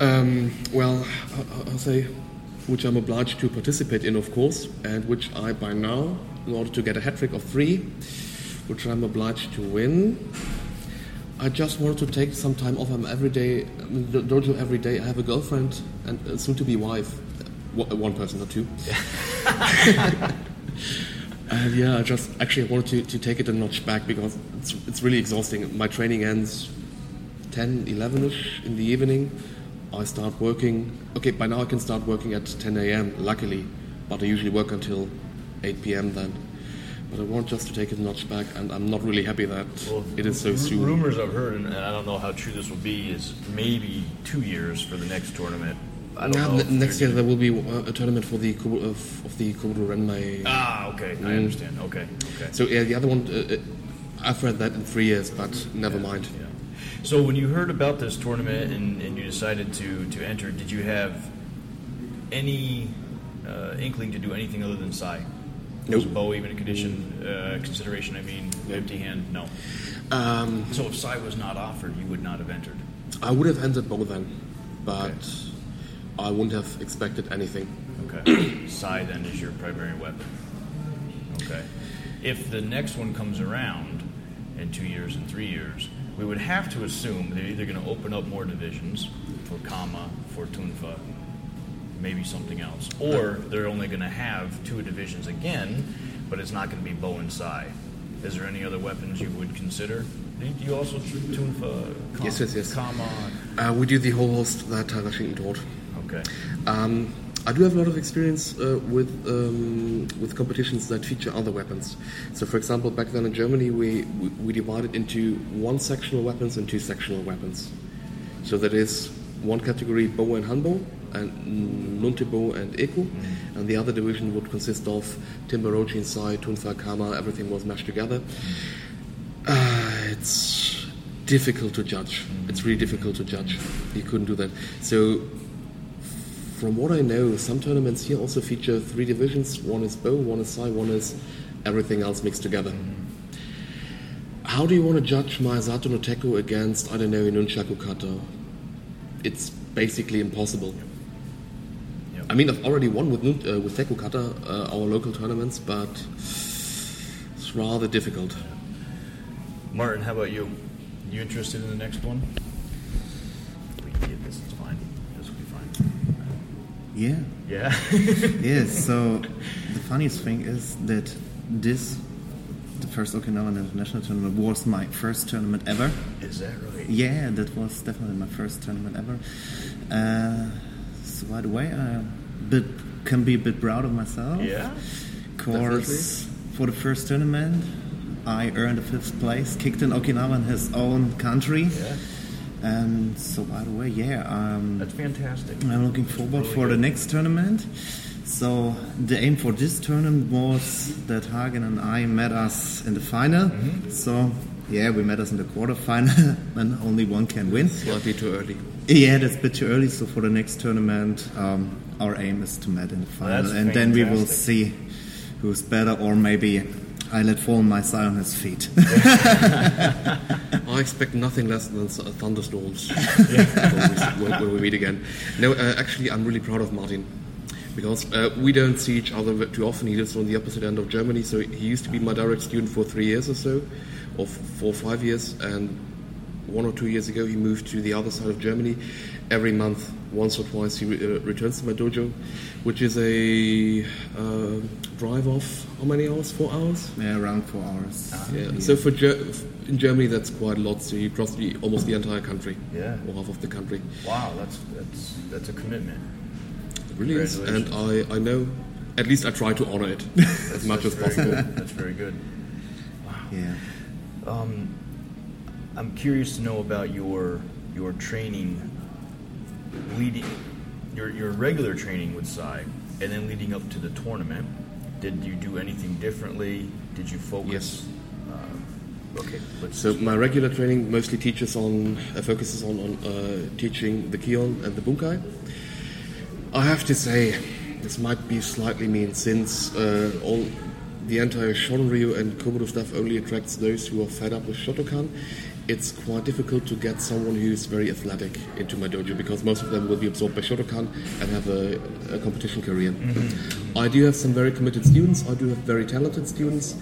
um, well I- I'll say which I'm obliged to participate in, of course, and which I by now, in order to get a hat trick of three, which I'm obliged to win. I just wanted to take some time off. I'm every day, I mean, the dojo every day. I have a girlfriend and a soon-to-be wife, One- one person or two. And yeah, I just actually wanted to, to take it a notch back because it's, it's really exhausting. My training ends 10, 11 ish in the evening. I start working. Okay, by now I can start working at 10 a.m., luckily, but I usually work until 8 p.m. then. But I want just to take it a notch back, and I'm not really happy that it is so soon. Rumors I've heard, and I don't know how true this will be, is maybe two years for the next tournament. I don't Now, know. next year there will be uh, a tournament for the of, of the Kobudo Renmei. Ah, okay. I understand. Okay. Okay. So yeah, the other one, uh, uh, I've read that in three years, but never mind. Yeah. So when you heard about this tournament and, and you decided to, to enter, did you have any uh, inkling to do anything other than Sai? Was Nope. bo even a condition uh, consideration? I mean, empty hand? No. Um, So if Sai was not offered, you would not have entered. I would have entered Bo then, but Okay. I wouldn't have expected anything. Okay. Sai then is your primary weapon. Okay. If the next one comes around in two years and three years, we would have to assume they're either going to open up more divisions for Kama, for Tonfa, maybe something else, or they're only going to have two divisions again, but it's not going to be bo and sai. Is there any other weapons you would consider? Do you also Tonfa, Kama, Yes, yes, yes. Kama? Uh, we do the whole host that Taira Shinken taught. Okay. Um, I do have a lot of experience uh, with um, with competitions that feature other weapons. So, for example, back then in Germany, we, we, we divided into one sectional weapons and two sectional weapons. So that is one category bo and hanbo, and nuntebo and eku, and the other division would consist of timberochi, sai, tonfa, kama. Everything was mashed together. Uh, it's difficult to judge. It's really difficult to judge. You couldn't do that. So from what I know, some tournaments here also feature three divisions. One is bo, one is sai, one is everything else mixed together. How do you want to judge my Zato no Teko against, I don't know, Nunchaku Kata? It's basically impossible. Yep. I mean, I've already won with, uh, with Teko Kata, uh, our local tournaments, but it's rather difficult. Martin, how about you? You interested in the next one? Yeah. Yeah. Yes, so the funniest thing is that this, the first Okinawan International Tournament, was my first tournament ever. Is that right? Yeah, that was definitely my first tournament ever. Uh, so by the way, I bit, can be a bit proud of myself. Yeah. course, for the first tournament, I earned a fifth place, kicked in Okinawa in his own country. Yeah. And so, by the way, yeah, um, That's fantastic. I'm looking forward Really for the next tournament. So the aim for this tournament was that Hagen and I met us in the final. Mm-hmm. So Yeah, we met us in the quarterfinal, and only one can win. Slightly too early. Yeah, that's a bit too early. So for the next tournament, um, our aim is to meet in the final, that's and then we will see who's better, or maybe I let fall my son on his feet. I expect nothing less than thunderstorms when, we, when we meet again. No, uh, actually, I'm really proud of Martin because uh, we don't see each other too often. He lives on the opposite end of Germany, so he used to be my direct student for three years or so, or four or five years, and one or two years ago he moved to the other side of Germany. Every month, once or twice, he re- uh, returns to my dojo, which is a uh, drive off how many hours? Four hours. yeah, around four hours. Yeah. So for Ger- in Germany, that's quite a lot. So you cross the, almost the entire country. Yeah. Or half of the country. Wow, that's that's that's a commitment. It really is. And I, I know, at least I try to honor it as much as possible. good. That's very good. Wow. Yeah. Um, I'm curious to know about your your training leading your your regular training with Sai, and then leading up to the tournament. Did you do anything differently? Did you focus? Yes. Uh, okay. Let's So my regular training mostly teaches on, uh, focuses on, on uh, teaching the Kihon and the Bunkai. I have to say, this might be slightly mean since uh, all the entire Shorin Ryu and Kobudo stuff only attracts those who are fed up with Shotokan. It's quite difficult to get someone who's very athletic into my dojo because most of them will be absorbed by Shotokan and have a, a competition career. Mm-hmm. I do have some very committed students. I do have very talented students.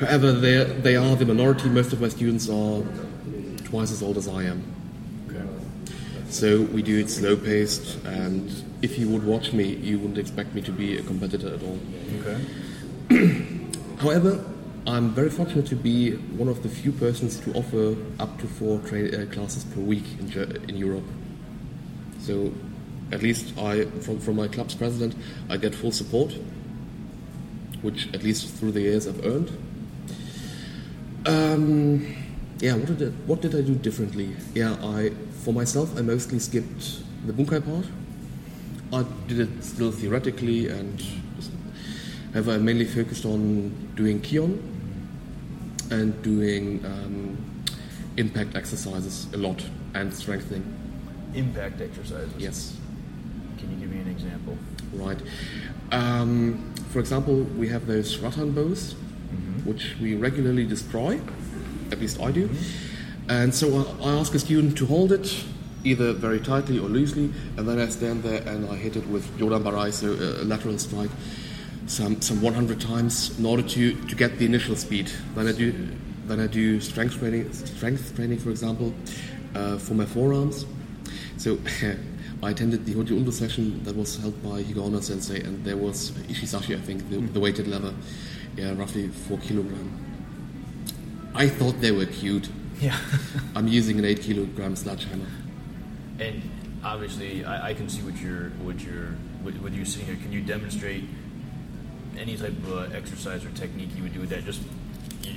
However, they they are the minority. Most of my students are twice as old as I am. okay. So we do it slow paced, and if you would watch me, you wouldn't expect me to be a competitor at all. Okay. However, I'm very fortunate to be one of the few persons to offer up to four tra- uh, classes per week in, Ger- in Europe. So, at least I, from, from my club's president, I get full support, which at least through the years I've earned. Um, yeah, what did I, what did I do differently? Yeah, I for myself I mostly skipped the bunkai part. I did it still theoretically, and however I mainly focused on doing kihon and doing um, impact exercises a lot and strengthening. Impact exercises. Yes. Can you give me an example? Right. Um, for example, we have those rattan bos, which we regularly destroy. At least I do. And so I, I ask a student to hold it, either very tightly or loosely, and then I stand there and I hit it with Jodan Barai, so a lateral strike, some some 100 times in order to, to get the initial speed. Then I do then I do strength training, strength training, for example, uh, for my forearms. So I attended the Hojo Undo session that was held by Higaonna Sensei, and there was Ishisashi, I think, the, the weighted lever, yeah, roughly four kilogram. I thought they were cute. Yeah. I'm using an eight kilogram sledgehammer. And obviously, I, I can see what you're what you're what, what you're seeing here. Can you demonstrate any type of uh, exercise or technique you would do with that? Just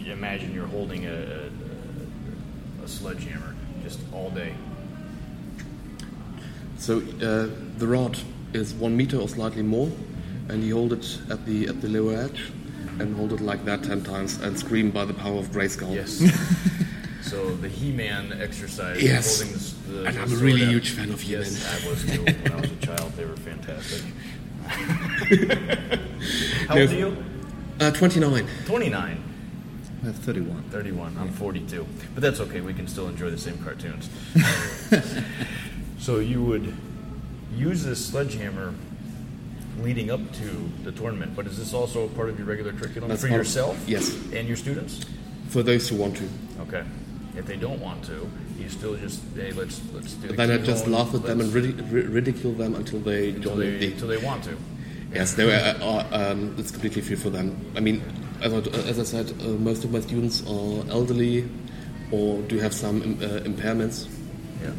imagine you're holding a, a, a sledgehammer just all day. So uh, the rod is one meter or slightly more, and you hold it at the at the lower edge, and hold it like that ten times, and scream by the power of Grayskull. Yes. so the He-Man exercise. Yes. Holding the, the, And the I'm a really out. huge fan of He-Man. I was too. When I was a child, they were fantastic. How No. old are you? Uh, Twenty-nine. 29. I have 31. 31. I'm 42. But that's okay. We can still enjoy the same cartoons. so you would use this sledgehammer leading up to the tournament, but is this also part of your regular curriculum That's for part of- yourself? yes. And your students? For those who want to. Okay. If they don't want to, you still just hey, let's let's do. The Then I just laugh at them and let's- ridic- ri- ridicule them until they until join they, the until they want to. Yes, no, uh, uh, um, it's completely free for them. I mean, as I, as I said, uh, most of my students are elderly or do have some um, uh, impairments. Yeah.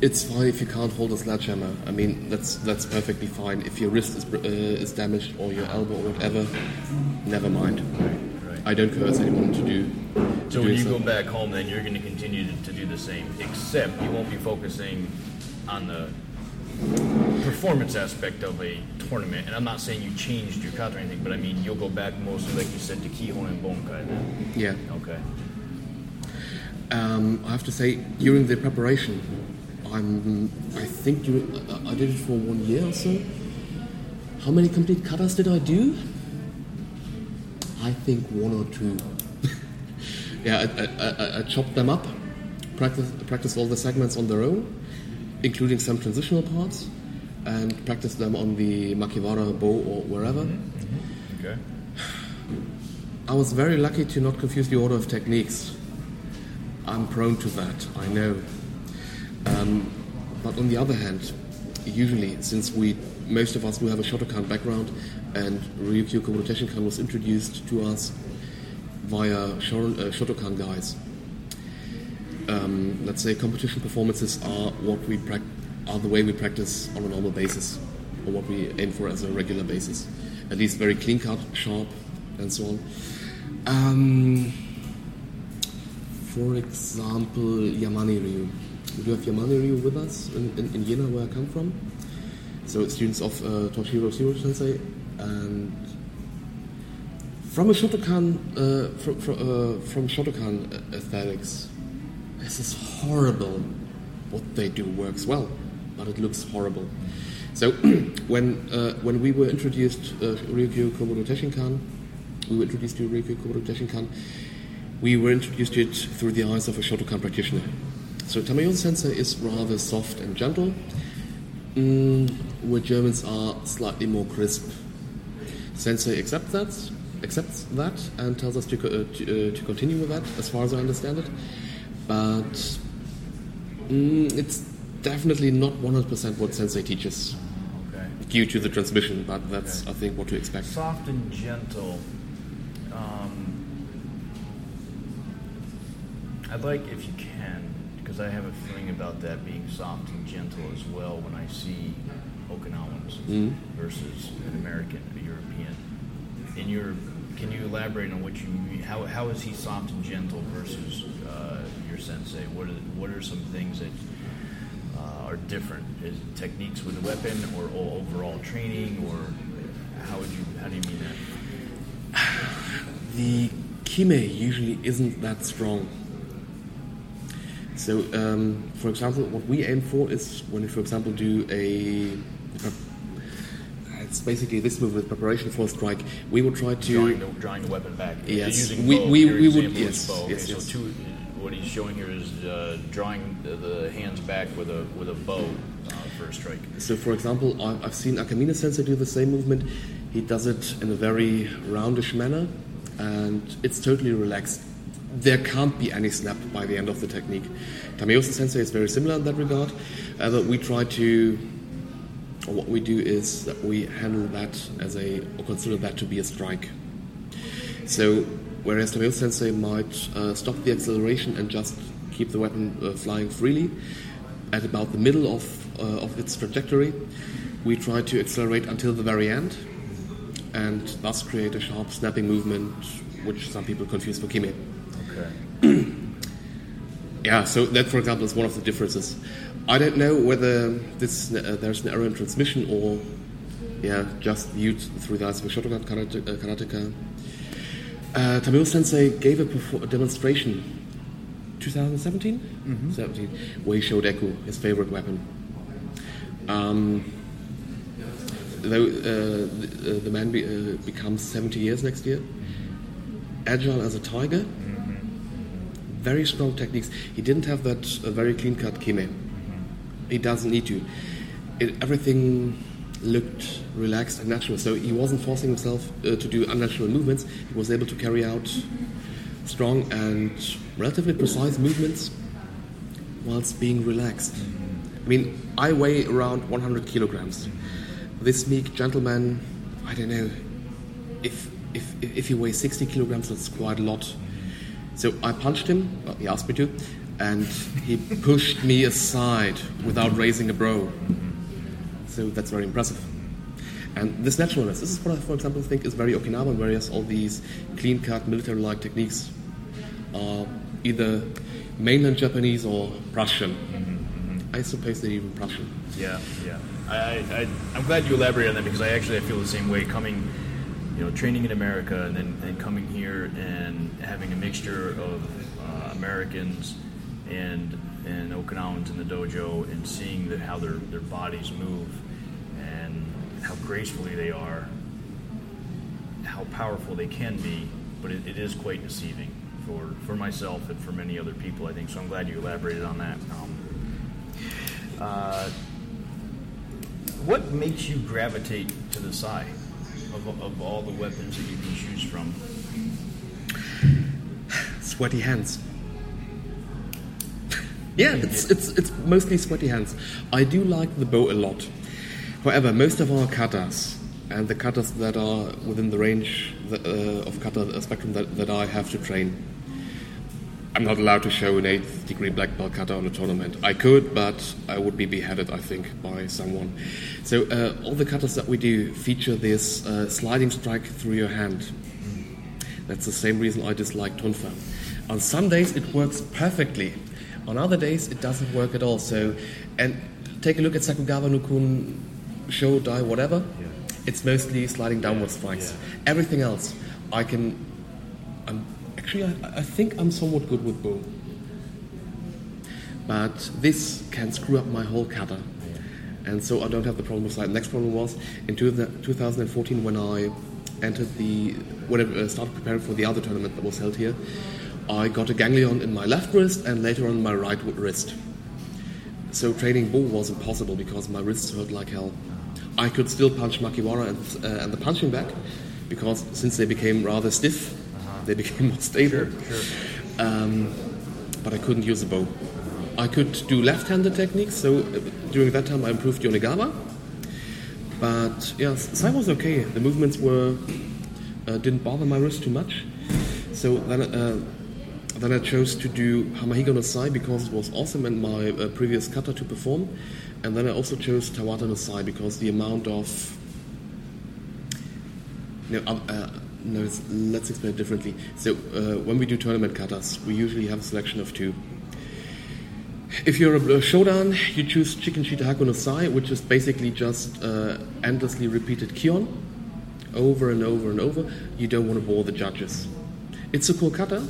It's fine if you can't hold a sledgehammer. I mean, that's that's perfectly fine. If your wrist is, uh, is damaged or your elbow or whatever, never mind. Right. I don't coerce anyone to do. To So when you so. go back home, then you're going to continue to, to do the same, except you won't be focusing on the performance aspect of a tournament. And I'm not saying you changed your kata or anything, but I mean you'll go back mostly, like you said, to Kihon and Bunkai. Then. yeah. Okay. Um, I have to say, during the preparation, I'm, I think during, I did it for one year or so. How many complete katas did I do? I think one or two. yeah, I, I, I, I chopped them up, practice, practice all the segments on their own, including some transitional parts, and practice them on the Makiwara bow or wherever. Okay. I was very lucky to not confuse the order of techniques. I'm prone to that, I know. Um, but on the other hand, usually, since we most of us do have a Shotokan background, and Ryukyu Kobudo Tesshinkan was introduced to us via uh, Shotokan guys. Um, let's say competition performances are what we prac- are the way we practice on a normal basis, or what we aim for as a regular basis. At least very clean cut, sharp, and so on. Um, for example, Yamani Ryu. We do have Yamani Ryu with us in, in, in Jena, where I come from. So students of uh, Toshihiro Oshiro Sensei, and from a Shotokan, uh, from, from, uh, from Shotokan aesthetics, this is horrible. What they do works well, but it looks horrible. So when uh, when we were introduced uh, Ryukyu Kobudo Tesshinkan, we were introduced to Ryukyu Kobudo Tesshinkan. We were introduced to it through the eyes of a Shotokan practitioner. So Tamayose Sensei is rather soft and gentle, mm, where Germans are slightly more crisp. Sensei accepts that, accepts that, and tells us to co- uh, to, uh, to continue with that, as far as I understand it. But mm, it's definitely not 100% what Sensei teaches Okay. due to the transmission. But that's, Okay. I think, what to expect. Soft and gentle. Um, I'd like, if you can, because I have a feeling about that being soft and gentle as well when I see Okinawans Mhm. versus an American, a European. In your, can you elaborate on what you mean? How, how is he soft and gentle versus uh, your sensei? What are, what are some things that are different? Is techniques with the weapon, or overall training, or how would you how do you mean that? The kime usually isn't that strong. So, um, for example, what we aim for is when we, for example, do a. It's basically this move with preparation for a strike. We will try to. Drawing the, drawing the weapon back. Yes, Using we- we- we would- is yes. Okay, yes, so two, what he's showing here is uh, drawing the, the hands back with a with a bo uh, for a strike. So, for example, I've seen Akamine Sensei do the same movement. He does it in a very roundish manner, and it's totally relaxed. There can't be any snap by the end of the technique. Tamayose Sensei is very similar in that regard. But we try to, what we do is that we handle that as a, or consider that to be a strike. So, whereas the Tamayose Sensei might uh, stop the acceleration and just keep the weapon uh, flying freely, at about the middle of, uh, of its trajectory, we try to accelerate until the very end, and thus create a sharp snapping movement, which some people confuse for kime. Okay. Yeah, so that, for example, is one of the differences. I don't know whether this uh, there's an error in transmission or, yeah, just viewed through the eyes of a Shotokan karate, karateka. Uh, Tamil Sensei gave a, perfor- a demonstration, 2017, 17, where he showed Eku his favorite weapon. Um, though uh, the, uh, the man be, uh, becomes 70 years next year, agile as a tiger very strong techniques. He didn't have that uh, very clean cut kime. He doesn't need to. It, everything looked relaxed and natural, so he wasn't forcing himself uh, to do unnatural movements. He was able to carry out strong and relatively precise movements whilst being relaxed. I mean, I weigh around 100 kilograms. This meek gentleman, I don't know, if if if he weighs 60 kilograms, that's quite a lot. So I punched him. Well, he asked me to, and he pushed me aside without raising a brow. So that's very impressive. And this naturalness, this is what I, for example, think is very Okinawan, whereas all these clean-cut military-like techniques are either mainland Japanese or Prussian. Mm-hmm, mm-hmm. I suppose they're even Prussian. Yeah, yeah. I, I, I'm glad you elaborated on that because I actually I feel the same way. Coming, you know, training in America and then and coming here and having a mixture of uh, Americans and and Okinawans in the dojo and seeing the, how their their bodies move gracefully they are, how powerful they can be, but it, it is quite deceiving for for myself and for many other people. I think so. I'm glad you elaborated on that. Um, uh, what makes you gravitate to the Sai of, of all the weapons that you can choose from? Sweaty hands. yeah, it's, it's, it's mostly sweaty hands. I do like the bo a lot. However, most of our katas and the katas that are within the range that, uh, of kata spectrum that, that I have to train, I'm not allowed to show an eighth degree black belt kata on a tournament. I could, but I would be beheaded, I think, by someone. So uh, all the katas that we do feature this uh, sliding strike through your hand. That's the same reason I dislike Tonfa. On some days it works perfectly. On other days it doesn't work at all. So, and take a look at Sakugawa no Kon, Show, Die, whatever. It's mostly sliding downward strikes. Everything else, I can. I'm actually I, I think I'm somewhat good with bo. But this can screw up my whole kata. And so I don't have the problem with slide. Next problem was in two, 2014 when I entered the when I uh, started preparing for the other tournament that was held here. I got a ganglion in my left wrist and later on my right wrist. So training bo was impossible because my wrists hurt like hell. I could still punch Makiwara and, uh, and the punching bag because since they became rather stiff, they became more stable. Um, but I couldn't use a bo. I could do left-handed techniques, so uh, during that time I improved Yonegawa. But yeah, Sai was okay. The movements were uh, didn't bother my wrist too much. So then, uh, then I chose to do Hamahiga no Sai because it was awesome and my uh, previous kata to perform. And then I also chose Tawata no Sai because the amount of no, uh, uh, no, let's explain it differently. So uh, when we do tournament katas, we usually have a selection of two. If you're a, shodan, you choose Chikin Shitahaku no Sai, which is basically just uh, endlessly repeated kihon, over and over and over. You don't want to bore the judges. It's a cool kata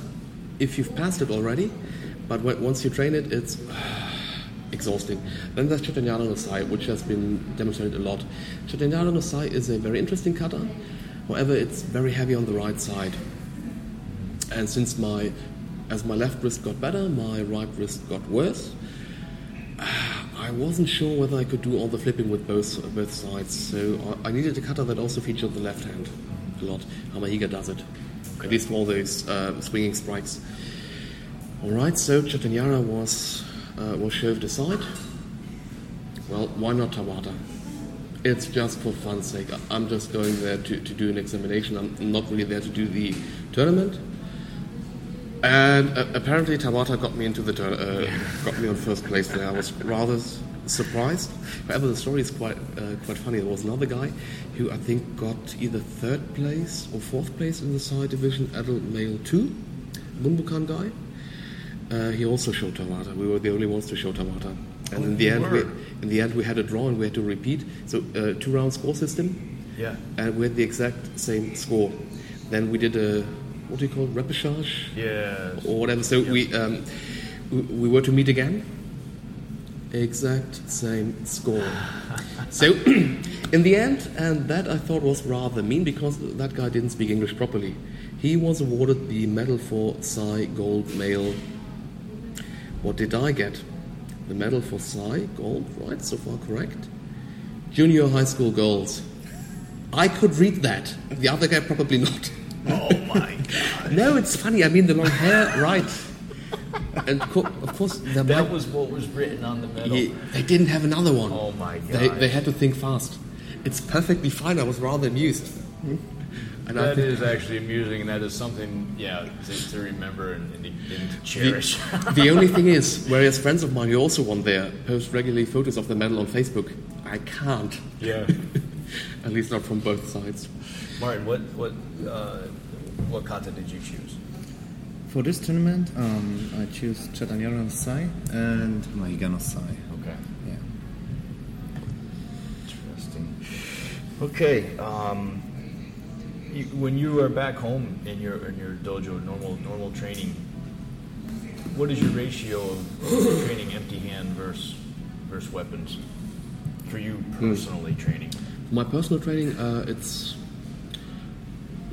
if you've passed it already, but once you train it, it's exhausting. Then there's Chatan Yara no Sai, which has been demonstrated a lot. Chatan Yara no Sai is a very interesting kata, however, it's very heavy on the right side. And since my, as my left wrist got better, my right wrist got worse. I wasn't sure whether I could do all the flipping with both both sides, so I, needed a kata that also featured the left hand a lot. Hamahiga does it, at least for all those uh, swinging strikes. All right, so Chatan Yara was uh, was shoved aside. Well, why not Tawata? It's just for fun's sake. I'm just going there to, to do an examination. I'm not really there to do the tournament. And uh, apparently Tawata got me into the tur- uh, got me on first place there. I was rather surprised. However, the story is quite uh, quite funny. There was another guy who I think got either third place or fourth place in the side division, adult male two, Bunbukan guy. Uh, he also showed Tawata. We were the only ones to show Tawata. And in the end, we, in the end, we had a draw and we had to repeat. So uh, two round score system Yeah. and we had the exact same score. Then we did a what do you call it, repechage Yeah. or whatever. So we, um, we we were to meet again. Exact same score. so in the end, and that I thought was rather mean because that guy didn't speak English properly. He was awarded the medal for Sai Gold Male. What did I get? The medal for Sai Gold, right? So far correct. Junior high school goals. I could read that. The other guy probably not. Oh my god. No, it's funny. I mean, the long hair, right? And co- of course, That might- was what was written on the medal. Ye- they didn't have another one. Oh my god. they had to think fast. It's perfectly fine. I was rather amused. Hmm? And I think is actually amusing, and that is something, yeah, to, to remember and, and, to, and to cherish. the only thing is, whereas friends of mine who also won there post regularly photos of the medal on Facebook, I can't. yeah. At least not from both sides. Martin, what what uh, what kata did you choose? For this tournament, um, I choose Chatan Yara no Sai and Mahiga no Sai. Okay. Yeah. Interesting. Okay. Um, You, when you are back home in your in your dojo, normal normal training, what is your ratio of training empty hand versus versus weapons for you personally training? My personal training, uh, it's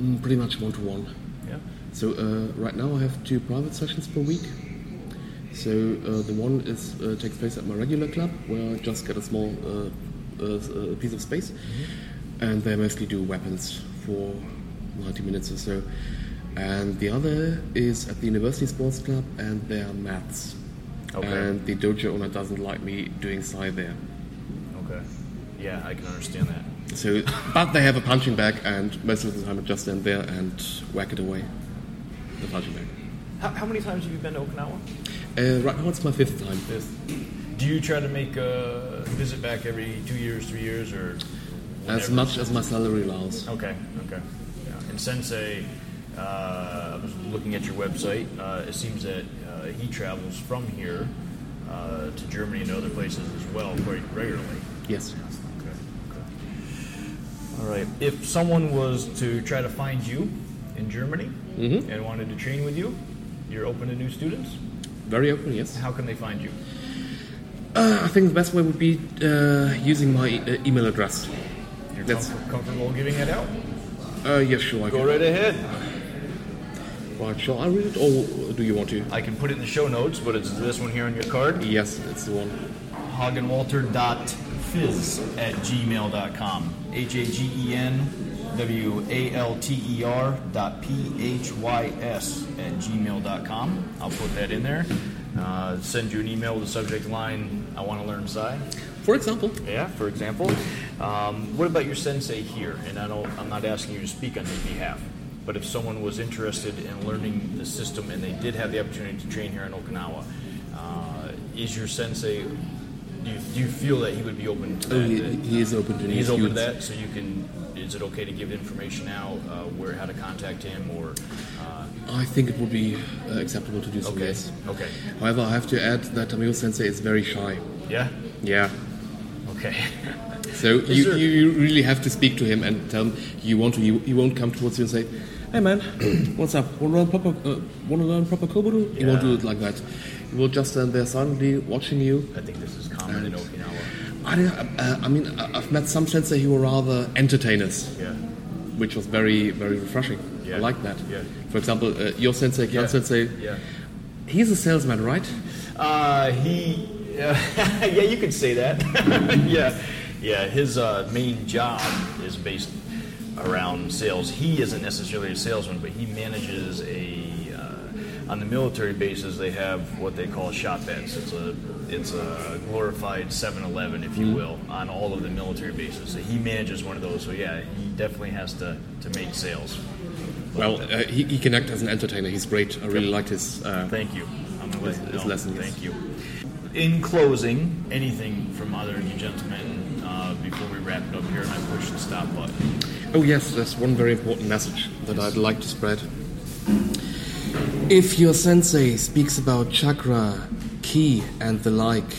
mm, pretty much one to one. Yeah. So uh, right now I have two private sessions per week. So uh, the one is uh, takes place at my regular club where I just get a small uh, uh, piece of space, and they mostly do weapons for 90 minutes or so. And the other is at the University Sports Club, and they are maths. Okay. And the dojo owner doesn't like me doing sai there. Okay. Yeah, I can understand that. So, but they have a punching bag, and most of the time I just stand there and whack it away. The punching bag. How, how many times have you been to Okinawa? Uh, right now it's my fifth time. Fifth. Do you try to make a visit back every two years, three years, or As much as my salary allows. Okay, okay. Yeah. And Sensei, uh, I was looking at your website. Uh, it seems that uh, he travels from here uh, to Germany and other places as well quite regularly. Yes. Okay. okay. All right. If someone was to try to find you in Germany Mhm. and wanted to train with you, you're open to new students. Very open, yes. How can they find you? Uh, I think the best way would be uh, using my email address. You're That's- comfort- comfortable giving it out? Uh, yes, sure. I Go can. right ahead. Right, shall I read it, or do you want to? I can put it in the show notes, but it's this one here on your card. Yes, it's the one. hagenwalter.phys at gmail.com. H A G E N W A L T E R dot P H Y S at gmail.com. I'll put that in there. Uh, send you an email with the subject line, I want to learn Sai. For example, Yeah, for example. Um, what about your sensei here? And I don't, I'm not asking you to speak on his behalf, but if someone was interested in learning the system and they did have the opportunity to train here in Okinawa, uh, is your sensei? Do you, do you feel that he would be open to that? oh, he, he is open to new he's open to that, so you can. Is it okay to give information out uh, where how to contact him or? Uh, I think it would be uh, acceptable to do so, okay. yes. Okay. However, I have to add that Tamio Sensei is very shy. Yeah. Yeah. Okay. So you, there- you, really have to speak to him and tell him you want to. You, he won't come towards you and say, "Hey man, what's up? Want to learn proper? Uh, want to learn proper kobudo?" He won't do it like that. He will just stand there silently watching you. I think this is common in Okinawa. I, don't- uh, I mean, I've met some sensei who were rather entertainers, Yeah. which was very, very refreshing. Yeah. I like that. Yeah. For example, uh, your sensei, Kyan Yeah. sensei, Yeah. he's a salesman, right? Uh, he, yeah, you could say that. yeah, yeah. His uh, main job is based around sales. He isn't necessarily a salesman, but he manages a. Uh, on the military bases, they have what they call shoppettes. It's a it's a glorified 7-Eleven, if you will, on all of the military bases. So he manages one of those. So yeah, he definitely has to, to make sales. Well, uh, he, he can act as an entertainer. He's great. I really liked his. Uh, Thank you. I'm His- his know. lesson, yes. Thank you. In closing, anything from either of you gentlemen before we wrap it up here and I push the stop button? Oh yes, there's one very important message that I'd like to spread. If your sensei speaks about chakra, ki, and the like,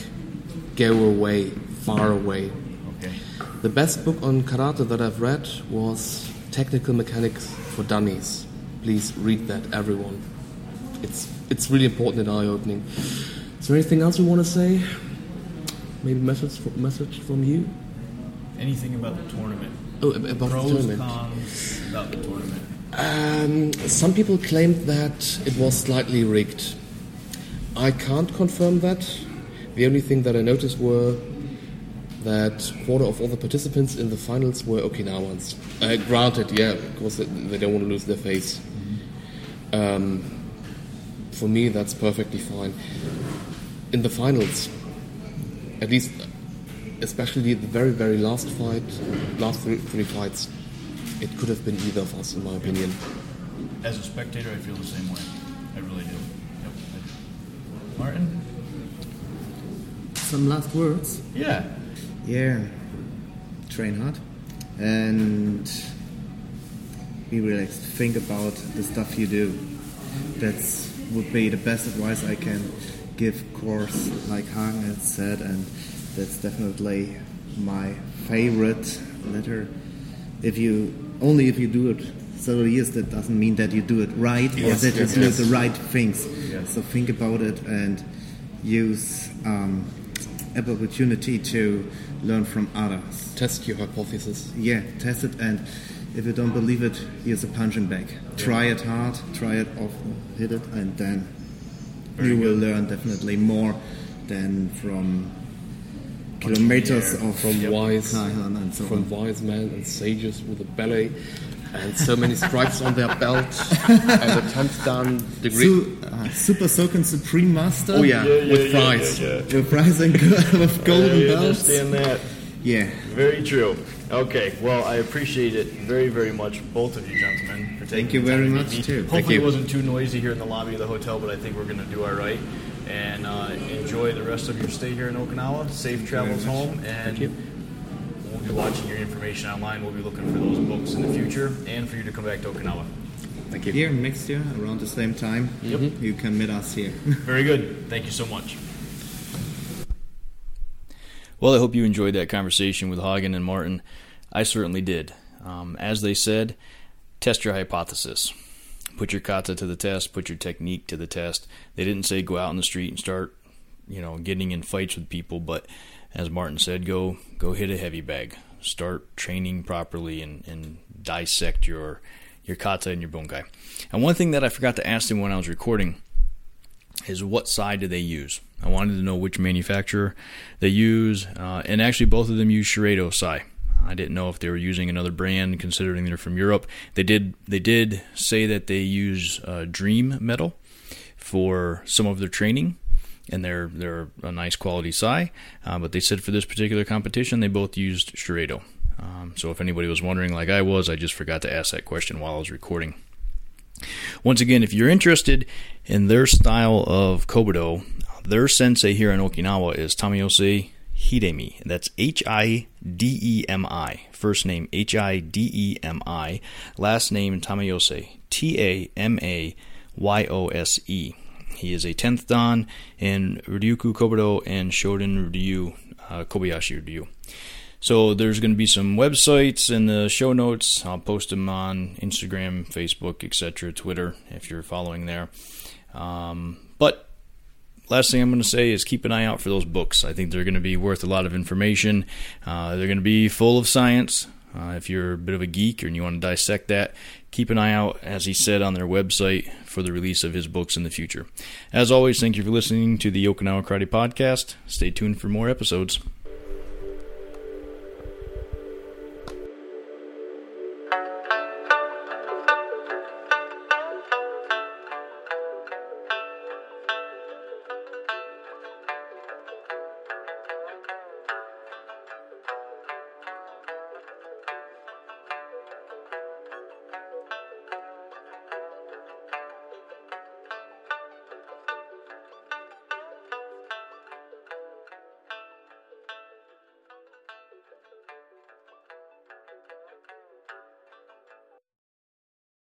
go away, far away. Okay. The best book on karate that I've read was Technical Mechanics for Dummies. Please read that, everyone. It's it's really important and eye-opening. Is there anything else you want to say? Maybe message message from you? Anything about the tournament? Oh, about Pros, the tournament. cons about the tournament. Um, some people claimed that it was slightly rigged. I can't confirm that. The only thing that I noticed were that quarter of all the participants in the finals were Okinawans. Uh, granted, yeah, because they, they don't want to lose their face. Um, for me, that's perfectly fine. In the finals, at least, especially the very, very last fight, last three, three fights, it could have been either of us, in my opinion. As a spectator, I feel the same way. I really do. Yep. Martin? Some last words. Yeah. Yeah. Train hard and be relaxed. Think about the stuff you do. That's would be the best advice I can give. Of Course like Hagen had said, and that's definitely my favorite letter. If you only if you do it several years, that doesn't mean that you do it right or that yes, you do yes. the right things. So think about it and use um, every opportunity to learn from others. Test your hypothesis. Yeah, test it, and if you don't believe it, here's a punching bag. Try it hard, try it often, hit it, and then you will learn definitely more than from kilometers of From wise, and so from on. wise men and sages with a ballet and so many stripes on their belt and a 10th dan degree. Su- uh, Super Soken Supreme Master. oh yeah, with fries. With prize and with golden I belts. understand that. Yeah. Very true. Okay, well, I appreciate it very, very much, both of you gentlemen, for taking Thank you very much, too. Hopefully, Thank you. it wasn't too noisy here in the lobby of the hotel, but I think we're going to do all right. And uh, enjoy the rest of your stay here in Okinawa. Safe travels home, and we'll be watching your information online. We'll be looking for those books in the future, and for you to come back to Okinawa. Thank you. Here next year, around the same time, Yep. you can meet us here. Very good. Thank you so much. Well, I hope you enjoyed that conversation with Hagen and Martin. I certainly did. Um, as they said, test your hypothesis. Put your kata to the test. Put your technique to the test. They didn't say go out in the street and start, you know, getting in fights with people. But as Martin said, go go hit a heavy bag. Start training properly and, and dissect your your kata and your bunkai. And one thing that I forgot to ask them when I was recording is what side do they use? I wanted to know which manufacturer they use, uh, and actually both of them use Shureido Sai. I didn't know if they were using another brand, considering they're from Europe. They did. They did say that they use uh, Dream Metal for some of their training, and they're they're a nice quality Sai. Uh, but they said for this particular competition, they both used Shureido. Um, so if anybody was wondering, like I was, I just forgot to ask that question while I was recording. Once again, if you're interested in their style of Kobudo, their sensei here in Okinawa is Tamayose Hidemi. That's H I D E M I. First name H I D E M I. Last name Tamayose. T A M A Y O S E. He is a 10th Dan in Ryukyu Kobudo and Shorin Ryu, uh, Kobayashi Ryu. So there's going to be some websites in the show notes. I'll post them on Instagram, Facebook, etc., Twitter if you're following there. Um, but last thing I'm going to say is keep an eye out for those books. I think they're going to be worth a lot of information. Uh, they're going to be full of science. Uh, if you're a bit of a geek and you want to dissect that, keep an eye out, as he said on their website, for the release of his books in the future. As always, thank you for listening to the Okinawa Karate Podcast. Stay tuned for more episodes.